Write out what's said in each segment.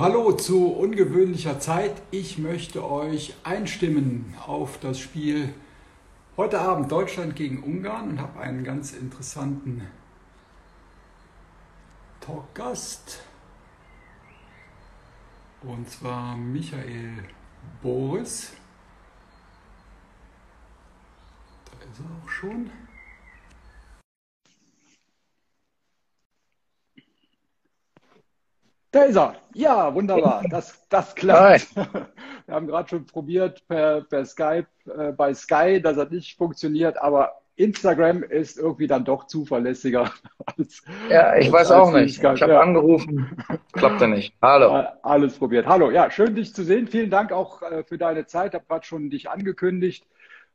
Hallo zu ungewöhnlicher Zeit. Ich möchte euch einstimmen auf das Spiel heute Abend Deutschland gegen Ungarn und habe einen ganz interessanten Talkgast. Und zwar Michael Boris. Da ist er auch schon. Da ist er. Ja, wunderbar. Das, das klappt. Wir haben gerade schon probiert per, per Skype äh, bei Sky, dass er nicht funktioniert, aber Instagram ist irgendwie dann doch zuverlässiger. Als, ja, ich weiß auch nicht. Ich habe ja. angerufen, klappte nicht. Hallo. Alles probiert. Hallo. Ja, schön dich zu sehen. Vielen Dank auch äh, für deine Zeit. Ich habe gerade schon dich angekündigt.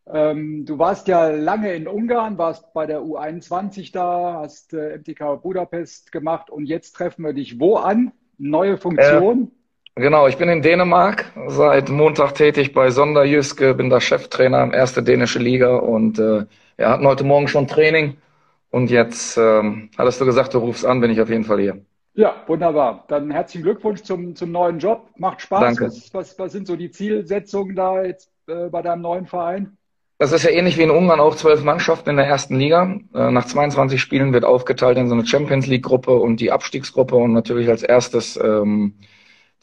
Ähm, du warst ja lange in Ungarn, warst bei der U21 da, hast äh, MTK Budapest gemacht und jetzt treffen wir dich wo an? Neue Funktion? Äh, genau, ich bin in Dänemark, seit Montag tätig bei Sonderjyske, bin da Cheftrainer im erste dänische Liga und äh, wir hatten heute Morgen schon Training und jetzt ähm, hattest du gesagt, du rufst an, bin ich auf jeden Fall hier. Ja, wunderbar. Dann herzlichen Glückwunsch zum, zum neuen Job. Macht Spaß. Danke. Was, was, was sind so die Zielsetzungen da jetzt äh, bei deinem neuen Verein? Das ist ja ähnlich wie in Ungarn auch zwölf Mannschaften in der ersten Liga. Äh, nach 22 Spielen wird aufgeteilt in so eine Champions League Gruppe und die Abstiegsgruppe und natürlich als erstes ähm,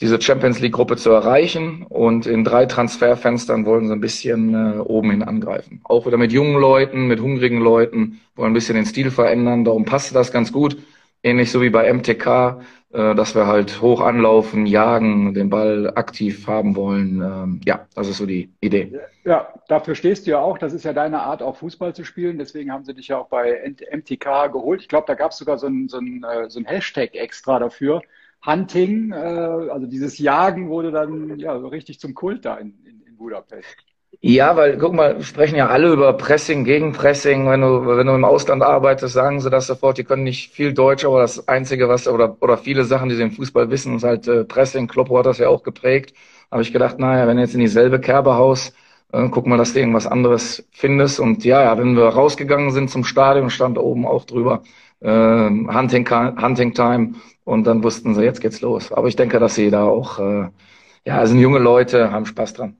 diese Champions League Gruppe zu erreichen und in drei Transferfenstern wollen sie ein bisschen äh, oben hin angreifen. Auch wieder mit jungen Leuten, mit hungrigen Leuten, wollen ein bisschen den Stil verändern. Darum passt das ganz gut. Ähnlich so wie bei MTK äh, dass wir halt hoch anlaufen, jagen, den Ball aktiv haben wollen. Ähm, ja, das ist so die Idee. Ja, dafür stehst du ja auch. Das ist ja deine Art, auch Fußball zu spielen. Deswegen haben sie dich ja auch bei MTK geholt. Ich glaube, da gab es sogar so ein, so, ein, äh, so ein Hashtag extra dafür. Hunting, äh, also dieses Jagen wurde dann ja richtig zum Kult da in, in, in Budapest. Ja, weil, guck mal, sprechen ja alle über Pressing, Gegenpressing. Wenn du, wenn du im Ausland arbeitest, sagen sie das sofort. Die können nicht viel Deutsch, aber das Einzige, was, oder, oder viele Sachen, die sie im Fußball wissen, ist halt äh, Pressing. Kloppo hat das ja auch geprägt. Habe ich gedacht, naja, wenn jetzt in dieselbe Kerbe haust, äh, guck mal, dass du irgendwas anderes findest. Und ja, ja, wenn wir rausgegangen sind zum Stadion, stand oben auch drüber, äh, Hunting, Hunting Time. Und dann wussten sie, jetzt geht's los. Aber ich denke, dass sie da auch, äh, ja, sind junge Leute, haben Spaß dran.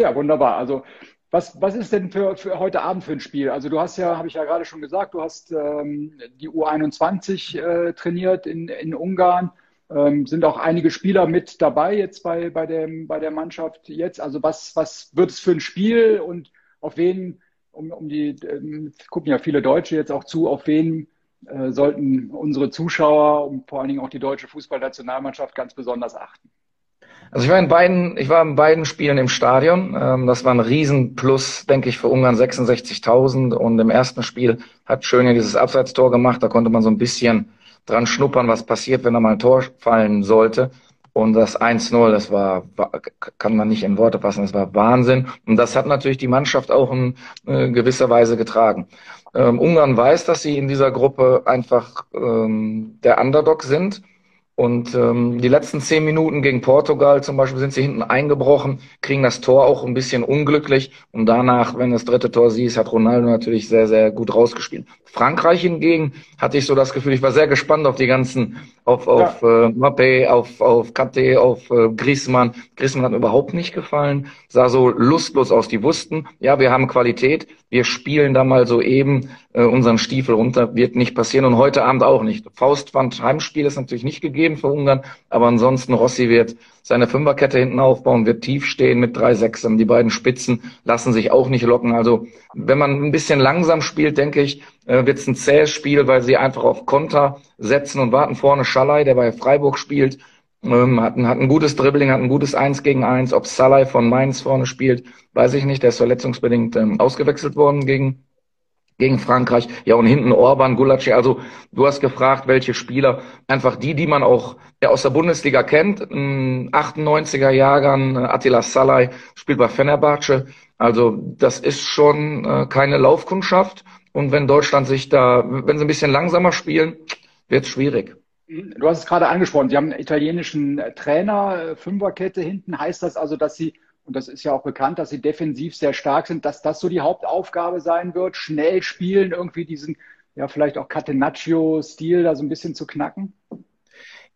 Ja, wunderbar. Also was, was ist denn für, für heute Abend für ein Spiel? Also du hast ja, habe ich ja gerade schon gesagt, du hast ähm, die U21 äh, trainiert in, in Ungarn. Ähm, sind auch einige Spieler mit dabei jetzt bei, bei, dem, bei der Mannschaft jetzt. Also was, was wird es für ein Spiel und auf wen, um, um die, ähm, gucken ja viele Deutsche jetzt auch zu, auf wen äh, sollten unsere Zuschauer und vor allen Dingen auch die deutsche Fußballnationalmannschaft ganz besonders achten? Also ich war in beiden, ich war in beiden Spielen im Stadion. Ähm, das war ein Riesenplus, denke ich, für Ungarn 66.000. Und im ersten Spiel hat Schöne dieses Abseitstor gemacht. Da konnte man so ein bisschen dran schnuppern, was passiert, wenn da mal ein Tor fallen sollte. Und das 1-0, das war, kann man nicht in Worte fassen, das war Wahnsinn. Und das hat natürlich die Mannschaft auch in äh, gewisser Weise getragen. Ähm, Ungarn weiß, dass sie in dieser Gruppe einfach ähm, der Underdog sind und ähm, die letzten zehn Minuten gegen Portugal zum Beispiel sind sie hinten eingebrochen, kriegen das Tor auch ein bisschen unglücklich. Und danach, wenn das dritte Tor sie ist, hat Ronaldo natürlich sehr, sehr gut rausgespielt. Frankreich hingegen hatte ich so das Gefühl, ich war sehr gespannt auf die ganzen, auf, auf ja. äh, Mbappé, auf, auf Kante, auf äh, Griezmann. Griezmann hat mir überhaupt nicht gefallen, sah so lustlos aus. Die wussten, ja, wir haben Qualität, wir spielen da mal so eben äh, unseren Stiefel runter, wird nicht passieren und heute Abend auch nicht. Faustwand Heimspiel ist natürlich nicht gegeben für Ungarn, aber ansonsten Rossi wird seine Fünferkette hinten aufbauen, wird tief stehen mit drei Sechsern. Die beiden Spitzen lassen sich auch nicht locken. Also wenn man ein bisschen langsam spielt, denke ich, äh, wird es ein zähes Spiel, weil sie einfach auf Konter setzen und warten vorne Schalai, der bei Freiburg spielt, ähm, hat, ein, hat ein gutes Dribbling, hat ein gutes Eins gegen Eins. Ob Salai von Mainz vorne spielt, weiß ich nicht. Der ist verletzungsbedingt ähm, ausgewechselt worden gegen gegen Frankreich. Ja, und hinten Orban, Gulacsi. Also du hast gefragt, welche Spieler. Einfach die, die man auch ja, aus der Bundesliga kennt. 98er Jahrgang, äh, Attila Salai spielt bei Fenerbahce. Also das ist schon äh, keine Laufkundschaft. Und wenn Deutschland sich da, wenn sie ein bisschen langsamer spielen, wird es schwierig. Du hast es gerade angesprochen, Sie haben einen italienischen Trainer, äh, Fünferkette hinten. Heißt das also, dass Sie und das ist ja auch bekannt, dass sie defensiv sehr stark sind, dass das so die Hauptaufgabe sein wird, schnell spielen, irgendwie diesen, ja, vielleicht auch Catenaccio-Stil da so ein bisschen zu knacken?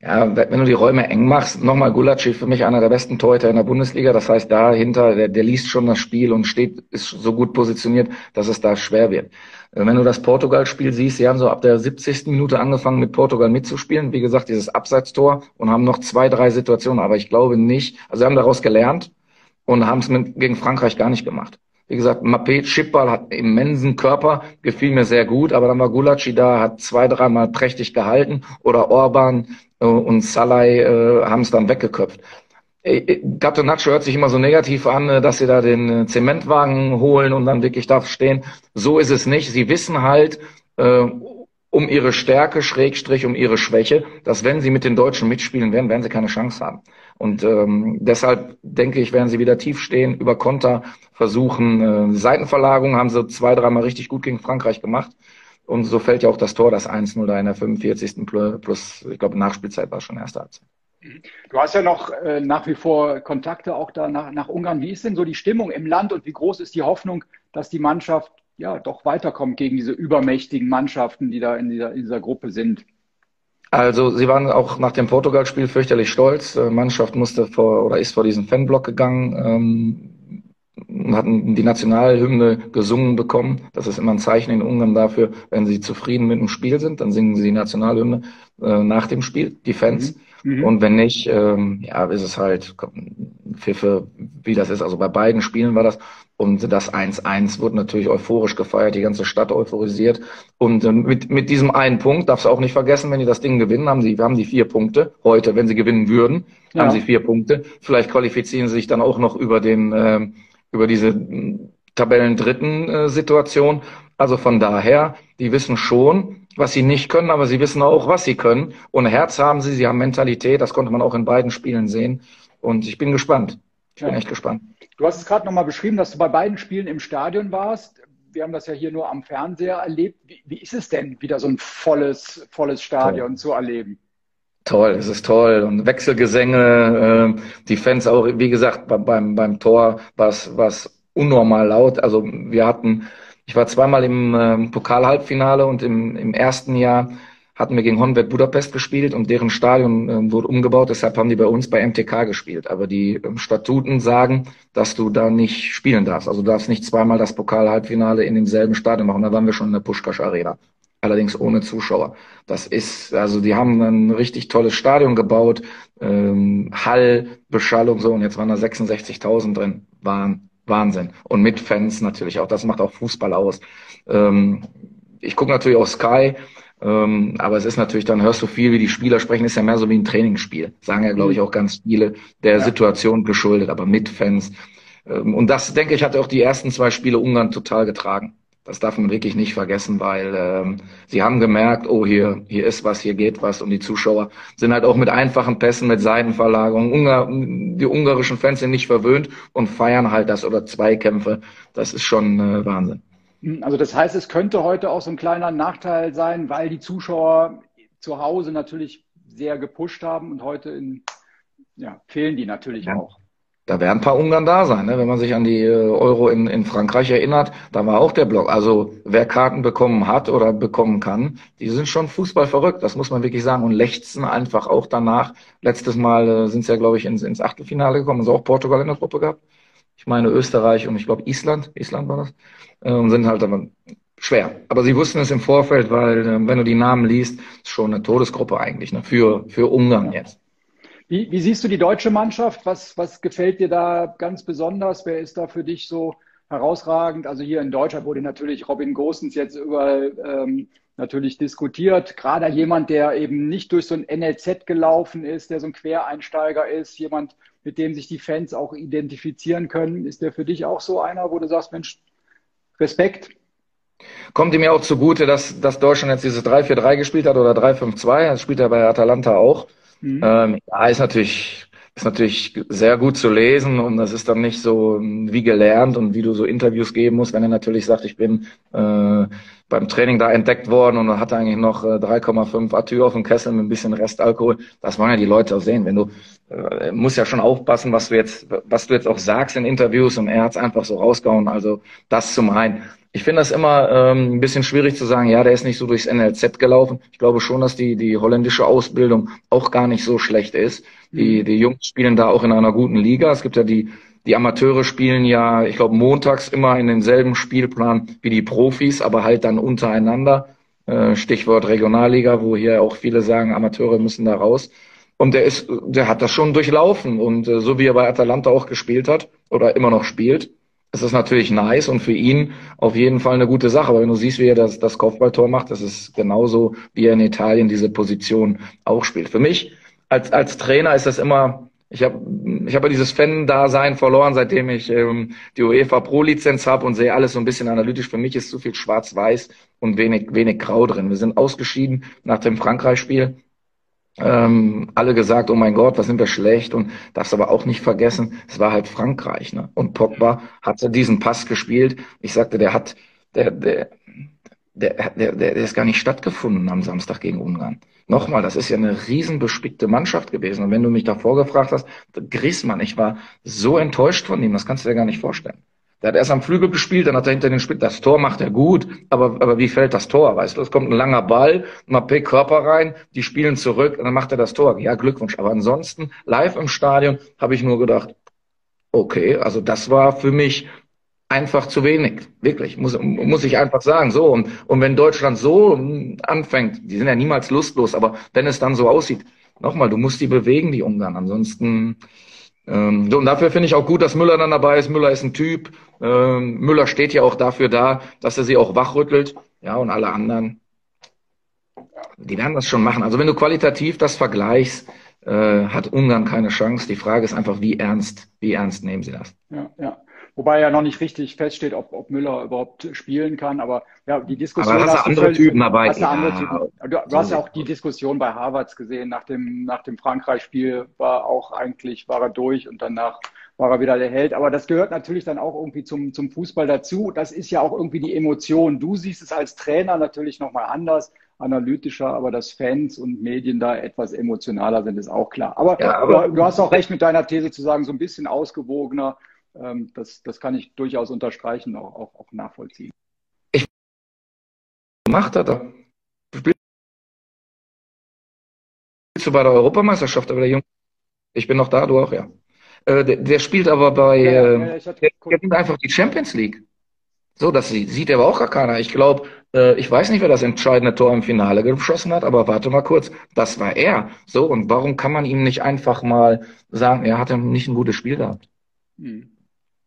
Ja, wenn du die Räume eng machst, nochmal Gulacsi für mich einer der besten Torhüter in der Bundesliga. Das heißt, dahinter, der, der liest schon das Spiel und steht, ist so gut positioniert, dass es da schwer wird. Äh, wenn du das Portugal-Spiel siehst, sie haben so ab der 70. Minute angefangen, mit Portugal mitzuspielen. Wie gesagt, dieses Abseitstor und haben noch zwei, drei Situationen. Aber ich glaube nicht, also sie haben daraus gelernt und haben es gegen Frankreich gar nicht gemacht. Wie gesagt, Mappé, Chipball hat immensen Körper, gefiel mir sehr gut, aber dann war Gulacsi da, hat zwei, dreimal prächtig gehalten oder Orban äh, und Salai äh, haben es dann weggeköpft. Gattonaccio hört sich immer so negativ an, äh, dass sie da den äh, Zementwagen holen und dann wirklich da stehen. So ist es nicht. Sie wissen halt äh, um ihre Stärke, Schrägstrich, um ihre Schwäche, dass wenn sie mit den Deutschen mitspielen werden, werden sie keine Chance haben. Und ähm, deshalb denke ich, werden sie wieder tief stehen, über Konter versuchen. Äh, Seitenverlagerung haben sie zwei, dreimal richtig gut gegen Frankreich gemacht. Und so fällt ja auch das Tor, das 1-0 da in der 45. plus, ich glaube, Nachspielzeit war schon erste Halbzeit. Du hast ja noch äh, nach wie vor Kontakte auch da nach, nach Ungarn. Wie ist denn so die Stimmung im Land und wie groß ist die Hoffnung, dass die Mannschaft ja doch weiterkommt gegen diese übermächtigen Mannschaften, die da in dieser, in dieser Gruppe sind? Also sie waren auch nach dem Portugal-Spiel fürchterlich stolz. Die äh, Mannschaft musste vor oder ist vor diesen Fanblock gegangen ähm, und hatten die Nationalhymne gesungen bekommen. Das ist immer ein Zeichen in Ungarn dafür, wenn sie zufrieden mit dem Spiel sind, dann singen sie die Nationalhymne äh, nach dem Spiel, die Fans. Mhm. Mhm. Und wenn nicht, ähm, ja, ist es halt Pfiffe, wie das ist. Also bei beiden Spielen war das. Und das 1-1 wurde natürlich euphorisch gefeiert, die ganze Stadt euphorisiert. Und äh, mit, mit diesem einen Punkt darfst du auch nicht vergessen, wenn die das Ding gewinnen, haben sie, wir haben die vier Punkte heute, wenn sie gewinnen würden, ja. haben sie vier Punkte. Vielleicht qualifizieren sie sich dann auch noch über den, äh, über diese hm, Tabellendritten äh, Situation. Also von daher, die wissen schon, was sie nicht können, aber sie wissen auch, was sie können. Und Herz haben sie, sie haben Mentalität, das konnte man auch in beiden Spielen sehen. Und ich bin gespannt. Ich bin ja. echt gespannt. Du hast es gerade nochmal beschrieben, dass du bei beiden Spielen im Stadion warst. Wir haben das ja hier nur am Fernseher erlebt. Wie, wie ist es denn, wieder so ein volles, volles Stadion toll. zu erleben? Toll, es ist toll. Und Wechselgesänge, äh, die Fans auch, wie gesagt, beim, beim Tor war es unnormal laut. Also wir hatten, ich war zweimal im äh, Pokalhalbfinale und im, im ersten Jahr hatten wir gegen Honved Budapest gespielt und deren Stadion äh, wurde umgebaut, deshalb haben die bei uns bei MTK gespielt. Aber die ähm, Statuten sagen, dass du da nicht spielen darfst. Also du darfst nicht zweimal das Pokal-Halbfinale in demselben Stadion machen. Da waren wir schon in der Pushkash Arena. Allerdings ohne Zuschauer. Das ist, also die haben ein richtig tolles Stadion gebaut, ähm, Hall, Beschallung so und jetzt waren da 66.000 drin. Waren Wahnsinn. Und mit Fans natürlich auch. Das macht auch Fußball aus. Ähm, ich gucke natürlich auch Sky ähm, aber es ist natürlich, dann hörst du viel, wie die Spieler sprechen, ist ja mehr so wie ein Trainingsspiel. Sagen ja, glaube ich, mhm. auch ganz viele der ja. Situation geschuldet, aber mit Fans. Ähm, und das, denke ich, hat auch die ersten zwei Spiele Ungarn total getragen. Das darf man wirklich nicht vergessen, weil ähm, sie haben gemerkt, oh, hier, hier ist was, hier geht was. Und die Zuschauer sind halt auch mit einfachen Pässen, mit Seitenverlagerungen. Ungar, die ungarischen Fans sind nicht verwöhnt und feiern halt das oder Zweikämpfe. Das ist schon äh, Wahnsinn. Also das heißt, es könnte heute auch so ein kleiner Nachteil sein, weil die Zuschauer zu Hause natürlich sehr gepusht haben und heute in, ja, fehlen die natürlich ja. auch. Da werden ein paar Ungarn da sein, ne? wenn man sich an die äh, Euro in, in Frankreich erinnert. Da war auch der Block. Also wer Karten bekommen hat oder bekommen kann, die sind schon Fußball verrückt. Das muss man wirklich sagen und lechzen einfach auch danach. Letztes Mal äh, sind sie ja, glaube ich, ins, ins Achtelfinale gekommen. Also auch Portugal in der Gruppe gehabt. Ich meine Österreich und ich glaube Island. Island war das äh, und sind halt aber schwer. Aber sie wussten es im Vorfeld, weil äh, wenn du die Namen liest, ist schon eine Todesgruppe eigentlich ne? für, für Ungarn jetzt. Wie, wie siehst du die deutsche Mannschaft? Was, was gefällt dir da ganz besonders? Wer ist da für dich so herausragend? Also hier in Deutschland wurde natürlich Robin Gosens jetzt überall ähm, natürlich diskutiert. Gerade jemand, der eben nicht durch so ein NLZ gelaufen ist, der so ein Quereinsteiger ist, jemand, mit dem sich die Fans auch identifizieren können. Ist der für dich auch so einer, wo du sagst, Mensch, Respekt. Kommt ihm ja auch zugute, dass, dass Deutschland jetzt dieses 3-4-3 gespielt hat oder 3-5-2. Das spielt er bei Atalanta auch. Mhm. Ähm, ja, ist natürlich, ist natürlich sehr gut zu lesen und das ist dann nicht so wie gelernt und wie du so Interviews geben musst, wenn er natürlich sagt, ich bin äh, beim Training da entdeckt worden und hatte eigentlich noch 3,5 äh, Atyr auf dem Kessel mit ein bisschen Restalkohol. Das wollen ja die Leute auch sehen. Wenn du äh, musst ja schon aufpassen, was du jetzt, was du jetzt auch sagst in Interviews und er hat's einfach so rausgehauen. Also das zum einen. Ich finde das immer ähm, ein bisschen schwierig zu sagen, ja, der ist nicht so durchs NLZ gelaufen. Ich glaube schon, dass die, die holländische Ausbildung auch gar nicht so schlecht ist. Die, mhm. die Jungs spielen da auch in einer guten Liga. Es gibt ja die, die Amateure spielen ja, ich glaube, montags immer in denselben Spielplan wie die Profis, aber halt dann untereinander. Äh, Stichwort Regionalliga, wo hier auch viele sagen, Amateure müssen da raus. Und der ist, der hat das schon durchlaufen. Und äh, so wie er bei Atalanta auch gespielt hat oder immer noch spielt, ist das natürlich nice und für ihn auf jeden Fall eine gute Sache. Aber wenn du siehst, wie er das, das Kopfballtor macht, das ist genauso, wie er in Italien diese Position auch spielt. Für mich als, als Trainer ist das immer, ich habe ich hab dieses Fan-Dasein verloren, seitdem ich ähm, die UEFA Pro-Lizenz habe und sehe alles so ein bisschen analytisch. Für mich ist zu viel schwarz-weiß und wenig, wenig grau drin. Wir sind ausgeschieden nach dem Frankreich-Spiel ähm, alle gesagt, oh mein Gott, was sind wir schlecht und darfst aber auch nicht vergessen, es war halt Frankreich, ne? Und Pogba hatte diesen Pass gespielt. Ich sagte, der hat, der, der, der, der, der ist gar nicht stattgefunden am Samstag gegen Ungarn. Nochmal, das ist ja eine riesenbespickte Mannschaft gewesen. Und wenn du mich davor gefragt hast, Griezmann, ich war so enttäuscht von ihm, das kannst du dir gar nicht vorstellen. Der hat erst am Flügel gespielt, dann hat er hinter den Spiel, das Tor macht er gut, aber, aber wie fällt das Tor, weißt du? Es kommt ein langer Ball, Mappé Körper rein, die spielen zurück, und dann macht er das Tor. Ja, Glückwunsch. Aber ansonsten, live im Stadion, habe ich nur gedacht, okay, also das war für mich einfach zu wenig. Wirklich, muss, muss ich einfach sagen. So, und, und wenn Deutschland so anfängt, die sind ja niemals lustlos, aber wenn es dann so aussieht, nochmal, du musst die bewegen, die Ungarn. Ansonsten, ähm, so, und dafür finde ich auch gut, dass Müller dann dabei ist. Müller ist ein Typ. Ähm, Müller steht ja auch dafür da, dass er sie auch wachrüttelt. Ja, und alle anderen, die werden das schon machen. Also wenn du qualitativ das vergleichst, äh, hat Ungarn keine Chance. Die Frage ist einfach, wie ernst, wie ernst nehmen sie das? Ja, ja. Wobei ja noch nicht richtig feststeht, ob, ob Müller überhaupt spielen kann. Aber ja, die Diskussion. Aber hast, hast andere Typen dabei. Hast ja, andere Typen. Du, du so hast ja auch die Diskussion bei Harvards gesehen. Nach dem, nach dem Frankreich-Spiel war auch eigentlich, war er durch und danach war er wieder der Held. Aber das gehört natürlich dann auch irgendwie zum, zum Fußball dazu. Das ist ja auch irgendwie die Emotion. Du siehst es als Trainer natürlich nochmal anders, analytischer, aber dass Fans und Medien da etwas emotionaler sind, ist auch klar. Aber, ja, aber du, du hast auch recht mit deiner These zu sagen, so ein bisschen ausgewogener ähm, das, das kann ich durchaus unterstreichen, auch, auch, auch nachvollziehen. Ich gemacht hat, spielst du bei der Europameisterschaft, aber der Junge, ich bin noch da, du auch, ja. Äh, der, der, spielt aber bei, ja, ja, ja, äh, der gewinnt einfach die Champions League. So, das sieht aber auch gar keiner. Ich glaube, äh, ich weiß nicht, wer das entscheidende Tor im Finale geschossen hat, aber warte mal kurz, das war er. So, und warum kann man ihm nicht einfach mal sagen, er hatte nicht ein gutes Spiel gehabt? Hm.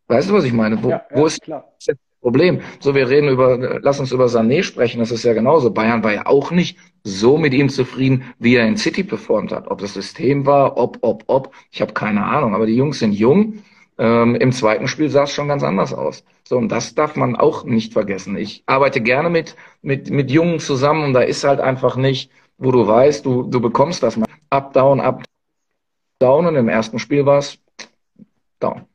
Weißt du, was ich meine? Wo, ja, ja, wo ist klar. das Problem? So, wir reden über, lass uns über Sané sprechen, das ist ja genauso. Bayern war ja auch nicht so mit ihm zufrieden, wie er in City performt hat. Ob das System war, ob, ob, ob, ich habe keine Ahnung. Aber die Jungs sind jung. Ähm, Im zweiten Spiel sah es schon ganz anders aus. So, und das darf man auch nicht vergessen. Ich arbeite gerne mit, mit, mit Jungen zusammen und da ist halt einfach nicht, wo du weißt, du, du bekommst das mal. Up, down, up, down und im ersten Spiel war es down.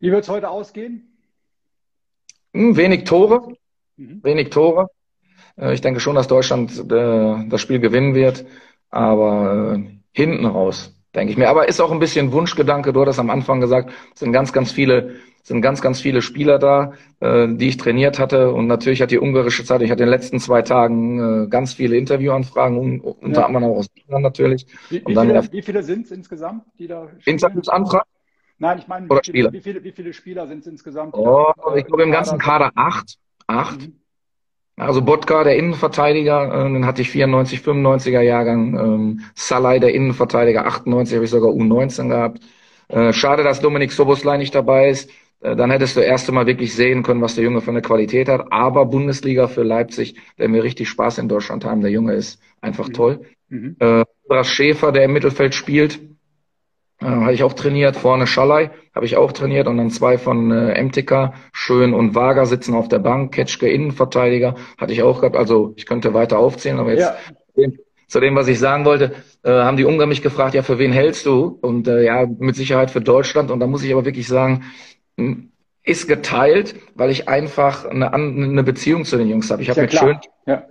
Wie wird es heute ausgehen? Hm, wenig Tore. Mhm. Wenig Tore. Äh, ich denke schon, dass Deutschland äh, das Spiel gewinnen wird. Aber äh, hinten raus, denke ich mir. Aber ist auch ein bisschen Wunschgedanke. Du hattest am Anfang gesagt, es sind ganz, ganz viele, sind ganz, ganz viele Spieler da, die ich trainiert hatte. Und natürlich hat die ungarische Zeit, ich hatte in den letzten zwei Tagen ganz viele Interviewanfragen, unter ja. anderem auch aus Deutschland natürlich. Wie, wie, viele, viele sind es insgesamt, die da Interviewanfragen? Nein, ich meine, wie, viele, wie, viele, wie viele Spieler sind es insgesamt? Oh, ich glaube im ganzen Kader acht. Acht. Mhm. Also Botka, der Innenverteidiger, äh, den hatte ich 94, 95er Jahrgang. Ähm, Salai, der Innenverteidiger, 98, habe ich sogar U19 gehabt. Äh, schade, dass Dominik Soboslai nicht dabei ist. Äh, dann hättest du erst einmal wirklich sehen können, was der Junge für eine Qualität hat. Aber Bundesliga für Leipzig, der mir richtig Spaß in Deutschland haben. Der Junge ist einfach mhm. toll. Mhm. Äh, Schäfer, der im Mittelfeld spielt, äh, habe ich auch trainiert. Vorne Schallei habe ich auch trainiert und dann zwei von äh, MTK, Schön und Wager sitzen auf der Bank. Ketschke Innenverteidiger hatte ich auch gehabt. Also ich könnte weiter aufzählen, aber jetzt ja. zu dem, was ich sagen wollte, äh, haben die Ungarn mich gefragt, ja, für wen hältst du? Und äh, ja, mit Sicherheit für Deutschland. Und da muss ich aber wirklich sagen, ist geteilt, weil ich einfach eine, eine Beziehung zu den Jungs habe. Ich habe mit klar. schön ja.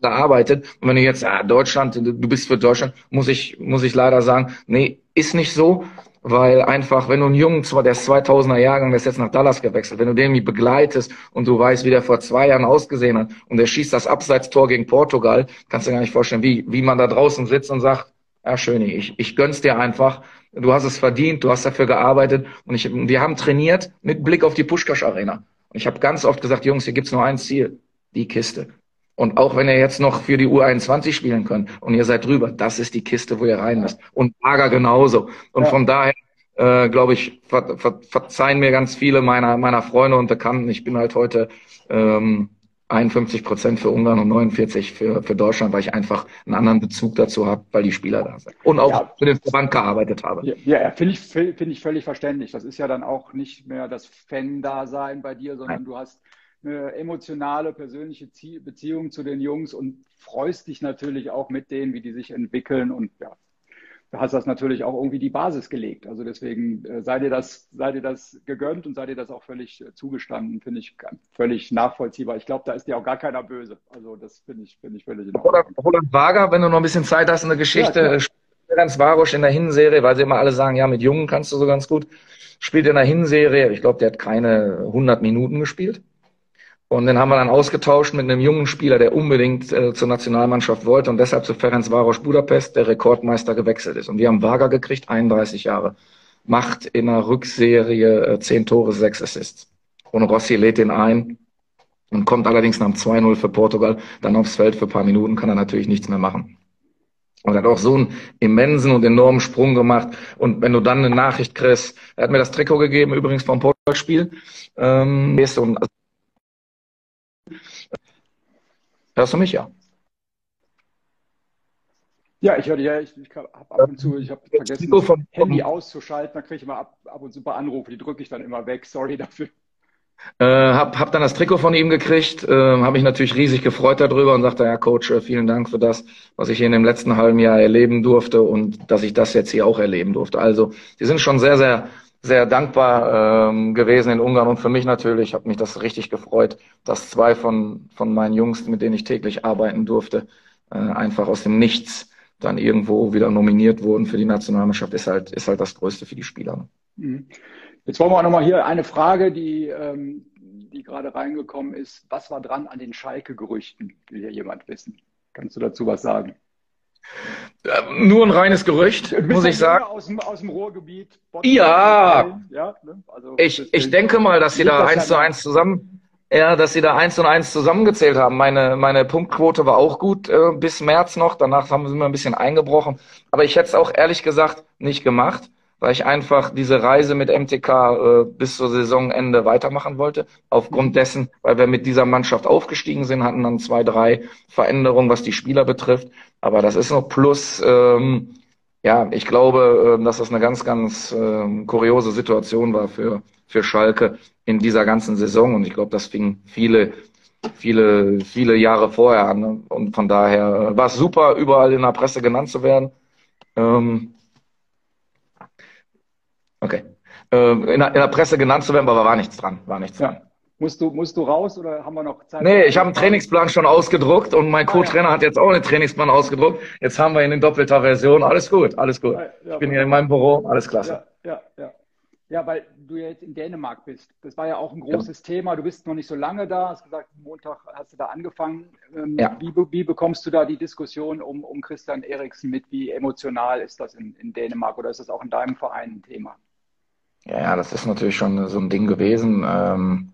gearbeitet. Und wenn du jetzt, ah, Deutschland, du bist für Deutschland, muss ich, muss ich leider sagen, nee, ist nicht so, weil einfach, wenn du einen Jungen, zwar der ist 2000er Jahrgang, der ist jetzt nach Dallas gewechselt, wenn du den begleitest und du weißt, wie der vor zwei Jahren ausgesehen hat und der schießt das Abseitstor gegen Portugal, kannst du dir gar nicht vorstellen, wie, wie man da draußen sitzt und sagt, ja, Schöne, ich, ich gönn's dir einfach. Du hast es verdient, du hast dafür gearbeitet und ich, wir haben trainiert mit Blick auf die Pushkash Arena. Und ich habe ganz oft gesagt, Jungs, hier gibt's nur ein Ziel, die Kiste. Und auch wenn ihr jetzt noch für die U21 spielen könnt und ihr seid drüber, das ist die Kiste, wo ihr rein müsst. Und Lager genauso. Und ja. von daher, äh, glaube ich, ver, ver, verzeihen mir ganz viele meiner, meiner Freunde und Bekannten. Ich bin halt heute ähm, 51 Prozent für Ungarn und 49 für, für Deutschland, weil ich einfach einen anderen Bezug dazu habe, weil die Spieler da sind. Und auch ja. für den Verband gearbeitet habe. Ja, ja finde ich, find ich völlig verständlich. Das ist ja dann auch nicht mehr das Fan-Dasein bei dir, sondern Nein. du hast eine emotionale, persönliche Beziehung zu den Jungs und freust dich natürlich auch mit denen, wie die sich entwickeln. Und ja, da hast das natürlich auch irgendwie die Basis gelegt. Also deswegen äh, sei dir das, sei dir das gegönnt und sei dir das auch völlig äh, zugestanden, finde ich völlig nachvollziehbar. Ich glaube, da ist dir auch gar keiner böse. Also das finde ich, finde ich völlig in Ordnung. Roland Wager, wenn du noch ein bisschen Zeit hast, eine Geschichte. Ja, Ferenc Varosch in der Hinserie, weil sie immer alle sagen, ja, mit Jungen kannst du so ganz gut. Spielt in der Hinserie, ich glaube, der hat keine 100 Minuten gespielt. Und den haben wir dann ausgetauscht mit einem jungen Spieler, der unbedingt äh, zur Nationalmannschaft wollte und deshalb zu Ferenc Varos Budapest, der Rekordmeister, gewechselt ist. Und wir haben Vaga gekriegt, 31 Jahre. Macht in der Rückserie äh, 10 Tore, 6 Assists. Und Rossi lädt ihn ein und kommt allerdings nach dem 2-0 für Portugal dann aufs Feld für ein paar Minuten, kann er natürlich nichts mehr machen. Und er hat auch so einen immensen und enormen Sprung gemacht. Und wenn du dann eine Nachricht kriegst, er hat mir das Trikot gegeben, übrigens vom Portugal-Spiel, ähm, Hörst du mich ja? Ja, ich höre ja, ich, ich habe ab und zu, ich habe vergessen, das Handy auszuschalten, da kriege ich immer ab, ab und zu ein paar Anrufe, die drücke ich dann immer weg, sorry dafür. Äh, hab, hab dann das Trikot von ihm gekriegt, äh, habe mich natürlich riesig gefreut darüber und sagte, ja Coach, äh, vielen Dank für das, was ich hier in dem letzten halben Jahr erleben durfte und dass ich das jetzt hier auch erleben durfte. Also, die sind schon sehr, sehr sehr dankbar ähm, gewesen in Ungarn und für mich natürlich hat mich das richtig gefreut, dass zwei von, von meinen Jungs, mit denen ich täglich arbeiten durfte, äh, einfach aus dem Nichts dann irgendwo wieder nominiert wurden für die Nationalmannschaft, ist halt, ist halt das Größte für die Spieler. Mhm. Jetzt wollen wir auch nochmal hier eine Frage, die, ähm, die gerade reingekommen ist. Was war dran an den Schalke-Gerüchten? Will hier jemand wissen? Kannst du dazu was sagen? Nur ein reines Gerücht, muss ich sagen. Aus dem, aus dem Ruhrgebiet. Ja, ja ne? also ich, ich denke mal, dass sie da eins zu eins zusammen, ja, dass sie da eins und eins zusammengezählt haben. Meine, meine Punktquote war auch gut äh, bis März noch. Danach haben sie mir ein bisschen eingebrochen. Aber ich hätte es auch ehrlich gesagt nicht gemacht weil ich einfach diese Reise mit MTK äh, bis zur Saisonende weitermachen wollte. Aufgrund dessen, weil wir mit dieser Mannschaft aufgestiegen sind, hatten dann zwei, drei Veränderungen, was die Spieler betrifft. Aber das ist noch plus. Ähm, ja, ich glaube, äh, dass das eine ganz, ganz äh, kuriose Situation war für, für Schalke in dieser ganzen Saison. Und ich glaube, das fing viele, viele, viele Jahre vorher an. Und von daher war es super, überall in der Presse genannt zu werden. Ähm, Okay. Äh, in, der, in, der, Presse genannt zu werden, aber war nichts dran. War nichts ja. dran. Musst du, musst du raus oder haben wir noch Zeit? Nee, ich habe einen Trainingsplan schon ausgedruckt und mein Co-Trainer ah, ja. hat jetzt auch einen Trainingsplan ausgedruckt. Jetzt haben wir ihn in doppelter Version. Alles gut, alles gut. Ja, ich bin hier in meinem Büro, alles klasse. Ja, ja, ja. Ja, weil du jetzt in Dänemark bist. Das war ja auch ein großes Thema. Du bist noch nicht so lange da, hast gesagt, Montag hast du da angefangen. Ähm, ja. wie, wie, bekommst du da die Diskussion um, um Christian Eriksen mit? Wie emotional ist das in, in Dänemark oder ist das auch in deinem Verein ein Thema? Ja, das ist natürlich schon so ein Ding gewesen. Ähm,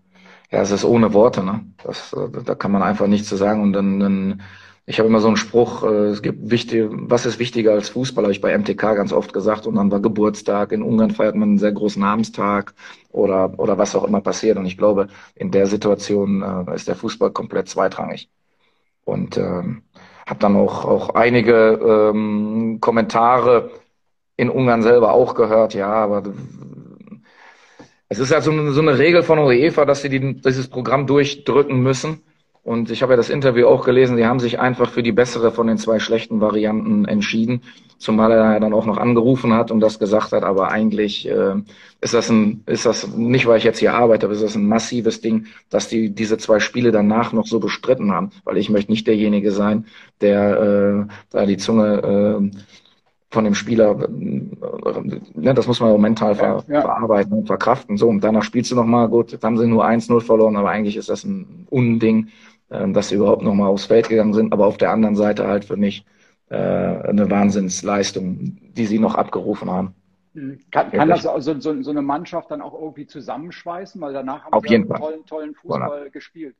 ja, es ist ohne Worte, ne? Das, äh, da kann man einfach nichts zu sagen. Und dann, dann ich habe immer so einen Spruch, äh, es gibt wichtig, was ist wichtiger als Fußball, habe ich bei MTK ganz oft gesagt. Und dann war Geburtstag, in Ungarn feiert man einen sehr großen Namenstag oder, oder was auch immer passiert. Und ich glaube, in der Situation äh, ist der Fußball komplett zweitrangig. Und ähm, habe dann auch, auch einige ähm, Kommentare in Ungarn selber auch gehört, ja, aber es ist halt so eine, so eine Regel von UEFA, dass sie die, dieses Programm durchdrücken müssen. Und ich habe ja das Interview auch gelesen, sie haben sich einfach für die bessere von den zwei schlechten Varianten entschieden, zumal er ja dann auch noch angerufen hat und das gesagt hat, aber eigentlich äh, ist das ein, ist das nicht, weil ich jetzt hier arbeite, aber ist das ein massives Ding, dass die diese zwei Spiele danach noch so bestritten haben, weil ich möchte nicht derjenige sein, der äh, da die Zunge äh, von dem Spieler, ne, das muss man auch mental ver, ja, ja. verarbeiten und verkraften. So, und danach spielst du nochmal, gut, jetzt haben sie nur 1-0 verloren, aber eigentlich ist das ein Unding, äh, dass sie überhaupt nochmal aufs Feld gegangen sind. Aber auf der anderen Seite halt für mich äh, eine Wahnsinnsleistung, die sie noch abgerufen haben. Mhm. Kann, kann das also so, so, eine Mannschaft dann auch irgendwie zusammenschweißen? Weil danach haben auf sie jeden einen tollen, tollen Fußball voilà. gespielt.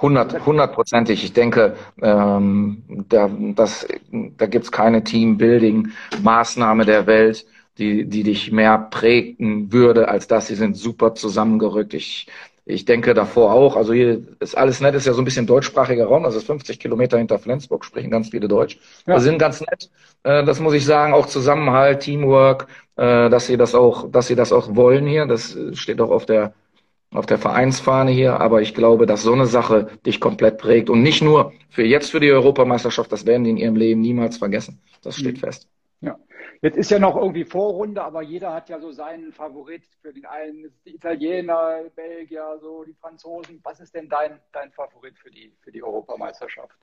Hundertprozentig. Ich denke, ähm, da, das, da gibt's keine Teambuilding-Maßnahme der Welt, die, die dich mehr prägen würde, als das. Sie sind super zusammengerückt. Ich, ich denke davor auch. Also hier ist alles nett, ist ja so ein bisschen deutschsprachiger Raum. Das ist 50 Kilometer hinter Flensburg, sprechen ganz viele Deutsch. Ja. Wir sind ganz nett. Äh, das muss ich sagen. Auch Zusammenhalt, Teamwork, äh, dass sie das auch, dass sie das auch wollen hier. Das steht auch auf der auf der Vereinsfahne hier, aber ich glaube, dass so eine Sache dich komplett prägt und nicht nur für jetzt für die Europameisterschaft, das werden die in ihrem Leben niemals vergessen. Das steht mhm. fest. Ja. Jetzt ist ja noch irgendwie Vorrunde, aber jeder hat ja so seinen Favorit. Für den einen die Italiener, Belgier, so die Franzosen. Was ist denn dein, dein Favorit für die, für die Europameisterschaft?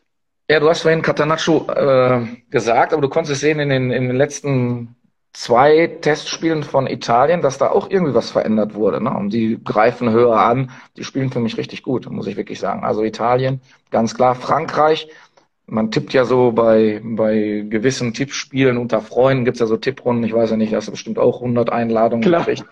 Ja, du hast vorhin Catanaccio äh, gesagt, aber du konntest es sehen in den, in den letzten zwei Testspielen von Italien, dass da auch irgendwie was verändert wurde. Ne? Und die greifen höher an. Die spielen für mich richtig gut, muss ich wirklich sagen. Also Italien, ganz klar. Frankreich, man tippt ja so bei, bei gewissen Tippspielen unter Freunden, gibt's ja so Tipprunden. Ich weiß ja nicht, hast du bestimmt auch 100 Einladungen klar. gekriegt.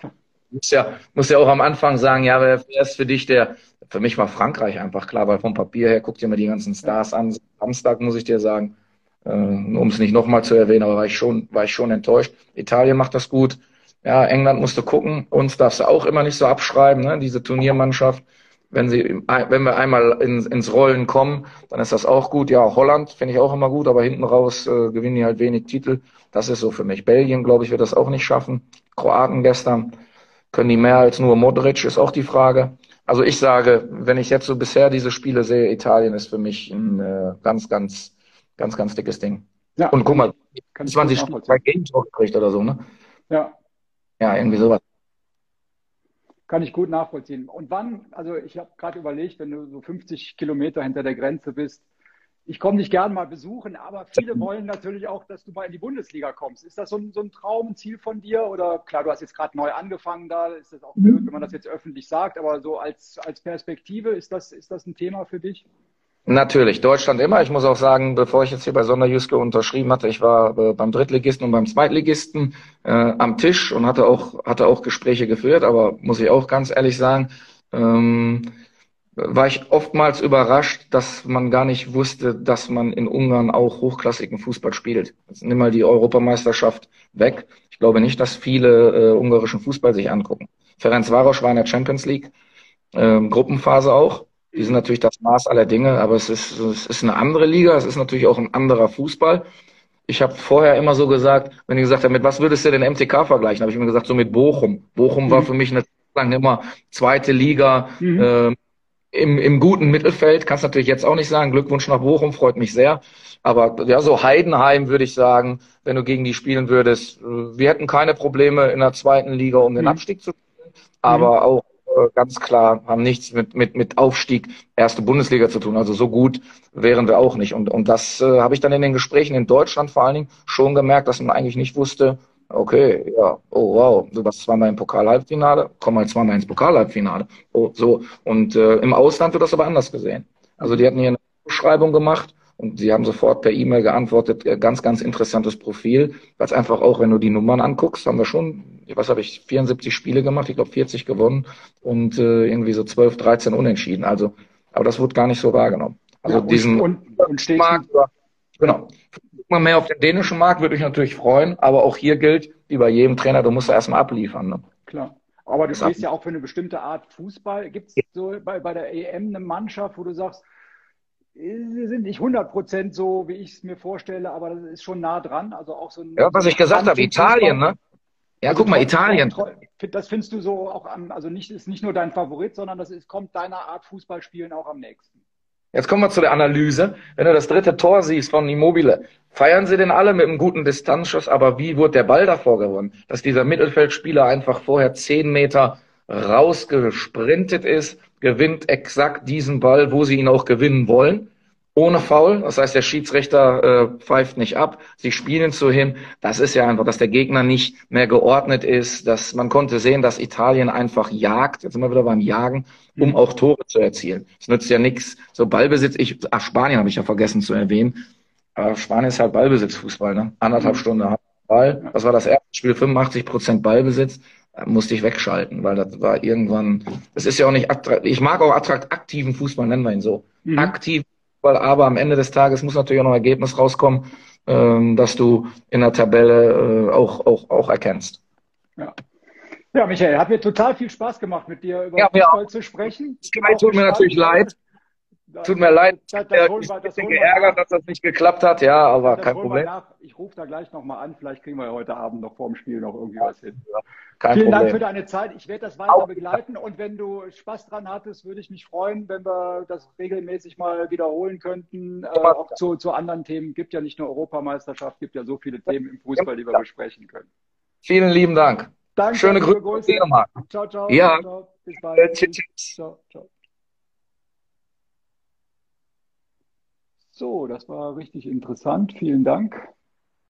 Muss ja, muss ja auch am Anfang sagen, ja, wer ist für dich der, für mich war Frankreich einfach klar, weil vom Papier her, guck dir mal die ganzen Stars an. Samstag muss ich dir sagen, um es nicht nochmal zu erwähnen, aber war ich schon, war ich schon enttäuscht. Italien macht das gut. Ja, England musste gucken. Uns darfst du auch immer nicht so abschreiben, ne? diese Turniermannschaft. Wenn sie, wenn wir einmal ins, ins Rollen kommen, dann ist das auch gut. Ja, Holland finde ich auch immer gut, aber hinten raus äh, gewinnen die halt wenig Titel. Das ist so für mich. Belgien, glaube ich, wird das auch nicht schaffen. Kroaten gestern können die mehr als nur Modric, ist auch die Frage. Also ich sage, wenn ich jetzt so bisher diese Spiele sehe, Italien ist für mich ein äh, ganz, ganz Ganz, ganz dickes Ding. Ja. Und guck mal, 20 Stunden bei Games gekriegt oder so, ne? Ja. Ja, irgendwie sowas. Kann ich gut nachvollziehen. Und wann, also ich habe gerade überlegt, wenn du so 50 Kilometer hinter der Grenze bist, ich komme dich gern mal besuchen, aber viele wollen natürlich auch, dass du mal in die Bundesliga kommst. Ist das so ein, so ein Traum, ein Ziel von dir? Oder klar, du hast jetzt gerade neu angefangen da, ist das auch blöd, wenn man das jetzt öffentlich sagt, aber so als, als Perspektive, ist das, ist das ein Thema für dich? Natürlich, Deutschland immer. Ich muss auch sagen, bevor ich jetzt hier bei Sonderjuske unterschrieben hatte, ich war äh, beim Drittligisten und beim Zweitligisten äh, am Tisch und hatte auch, hatte auch Gespräche geführt, aber muss ich auch ganz ehrlich sagen, ähm, war ich oftmals überrascht, dass man gar nicht wusste, dass man in Ungarn auch hochklassigen Fußball spielt. Jetzt nimm mal die Europameisterschaft weg. Ich glaube nicht, dass viele äh, ungarischen Fußball sich angucken. Ferenc Varos war in der Champions League, äh, Gruppenphase auch. Die sind natürlich das Maß aller Dinge, aber es ist, es ist eine andere Liga, es ist natürlich auch ein anderer Fußball. Ich habe vorher immer so gesagt, wenn ich gesagt habe, mit was würdest du denn MTK vergleichen, habe ich mir gesagt, so mit Bochum. Bochum mhm. war für mich eine lang immer zweite Liga mhm. äh, im, im guten Mittelfeld. Kannst natürlich jetzt auch nicht sagen, Glückwunsch nach Bochum, freut mich sehr. Aber ja, so Heidenheim würde ich sagen, wenn du gegen die spielen würdest, wir hätten keine Probleme in der zweiten Liga, um den mhm. Abstieg zu spielen. Aber mhm. auch ganz klar, haben nichts mit, mit, mit Aufstieg erste Bundesliga zu tun. Also so gut wären wir auch nicht. Und, und das äh, habe ich dann in den Gesprächen in Deutschland vor allen Dingen schon gemerkt, dass man eigentlich nicht wusste, okay, ja, oh wow, du warst zweimal im Pokal-Halbfinale, komm mal zweimal ins Pokal-Halbfinale. Oh, so. Und äh, im Ausland wird das aber anders gesehen. Also die hatten hier eine Beschreibung gemacht und sie haben sofort per E-Mail geantwortet, äh, ganz, ganz interessantes Profil, weil es einfach auch, wenn du die Nummern anguckst, haben wir schon, was habe ich, 74 Spiele gemacht, ich glaube 40 gewonnen und äh, irgendwie so 12, 13 unentschieden. Also, aber das wurde gar nicht so wahrgenommen. Also ja, diesen und, und Markt, genau. Mal mehr auf den dänischen Markt würde ich natürlich freuen, aber auch hier gilt, wie bei jedem Trainer, du musst erstmal abliefern. Ne? Klar. Aber du stehst ja auch für eine bestimmte Art Fußball. Gibt es so bei, bei der EM eine Mannschaft, wo du sagst, Sie sind nicht 100 so, wie ich es mir vorstelle, aber das ist schon nah dran. Also auch so ein, ja, was ich gesagt habe, Italien, ne? Ja, also guck mal, Italien. Das findest du so auch am, also nicht, ist nicht nur dein Favorit, sondern das ist, kommt deiner Art Fußballspielen auch am nächsten. Jetzt kommen wir zu der Analyse. Wenn du das dritte Tor siehst von Immobile, feiern sie den alle mit einem guten Distanzschuss, aber wie wurde der Ball davor gewonnen? Dass dieser Mittelfeldspieler einfach vorher zehn Meter rausgesprintet ist, gewinnt exakt diesen Ball, wo sie ihn auch gewinnen wollen ohne Foul. Das heißt, der Schiedsrichter äh, pfeift nicht ab. Sie spielen so hin. Das ist ja einfach, dass der Gegner nicht mehr geordnet ist. Dass man konnte sehen, dass Italien einfach jagt. Jetzt sind wir wieder beim Jagen, um mhm. auch Tore zu erzielen. Es nützt ja nichts. So Ballbesitz. Ich, ach, Spanien habe ich ja vergessen zu erwähnen. Aber Spanien ist halt Ballbesitzfußball. Ne? Anderthalb mhm. Stunden Ball. Das war das erste Spiel, 85 Prozent Ballbesitz musste ich wegschalten, weil das war irgendwann, das ist ja auch nicht attraktiv. Ich mag auch attrakt, aktiven Fußball, nennen wir ihn so. Mhm. Aktiv weil aber am Ende des Tages muss natürlich auch noch ein Ergebnis rauskommen, ähm, dass du in der Tabelle äh, auch, auch, auch erkennst. Ja. ja, Michael, hat mir total viel Spaß gemacht, mit dir über ja, Fußball zu sprechen. Es tut mir natürlich leid. Tut mir leid, das, das ich ein bisschen geärgert, dass das nicht geklappt hat, ja, aber kein Problem. Ich rufe da gleich nochmal an, vielleicht kriegen wir ja heute Abend noch vorm Spiel noch irgendwie was hin. Kein Vielen Problem. Dank für deine Zeit. Ich werde das weiter Auch. begleiten und wenn du Spaß dran hattest, würde ich mich freuen, wenn wir das regelmäßig mal wiederholen könnten. Äh, auch zu, zu anderen Themen. Gibt ja nicht nur Europameisterschaft, gibt ja so viele Themen im Fußball, die wir besprechen können. Vielen lieben Dank. Danke. Schöne Grüße. Grüße. Ciao, ciao. Ja. Ciao, Bis bald. Ciao, ciao. So, das war richtig interessant. Vielen Dank.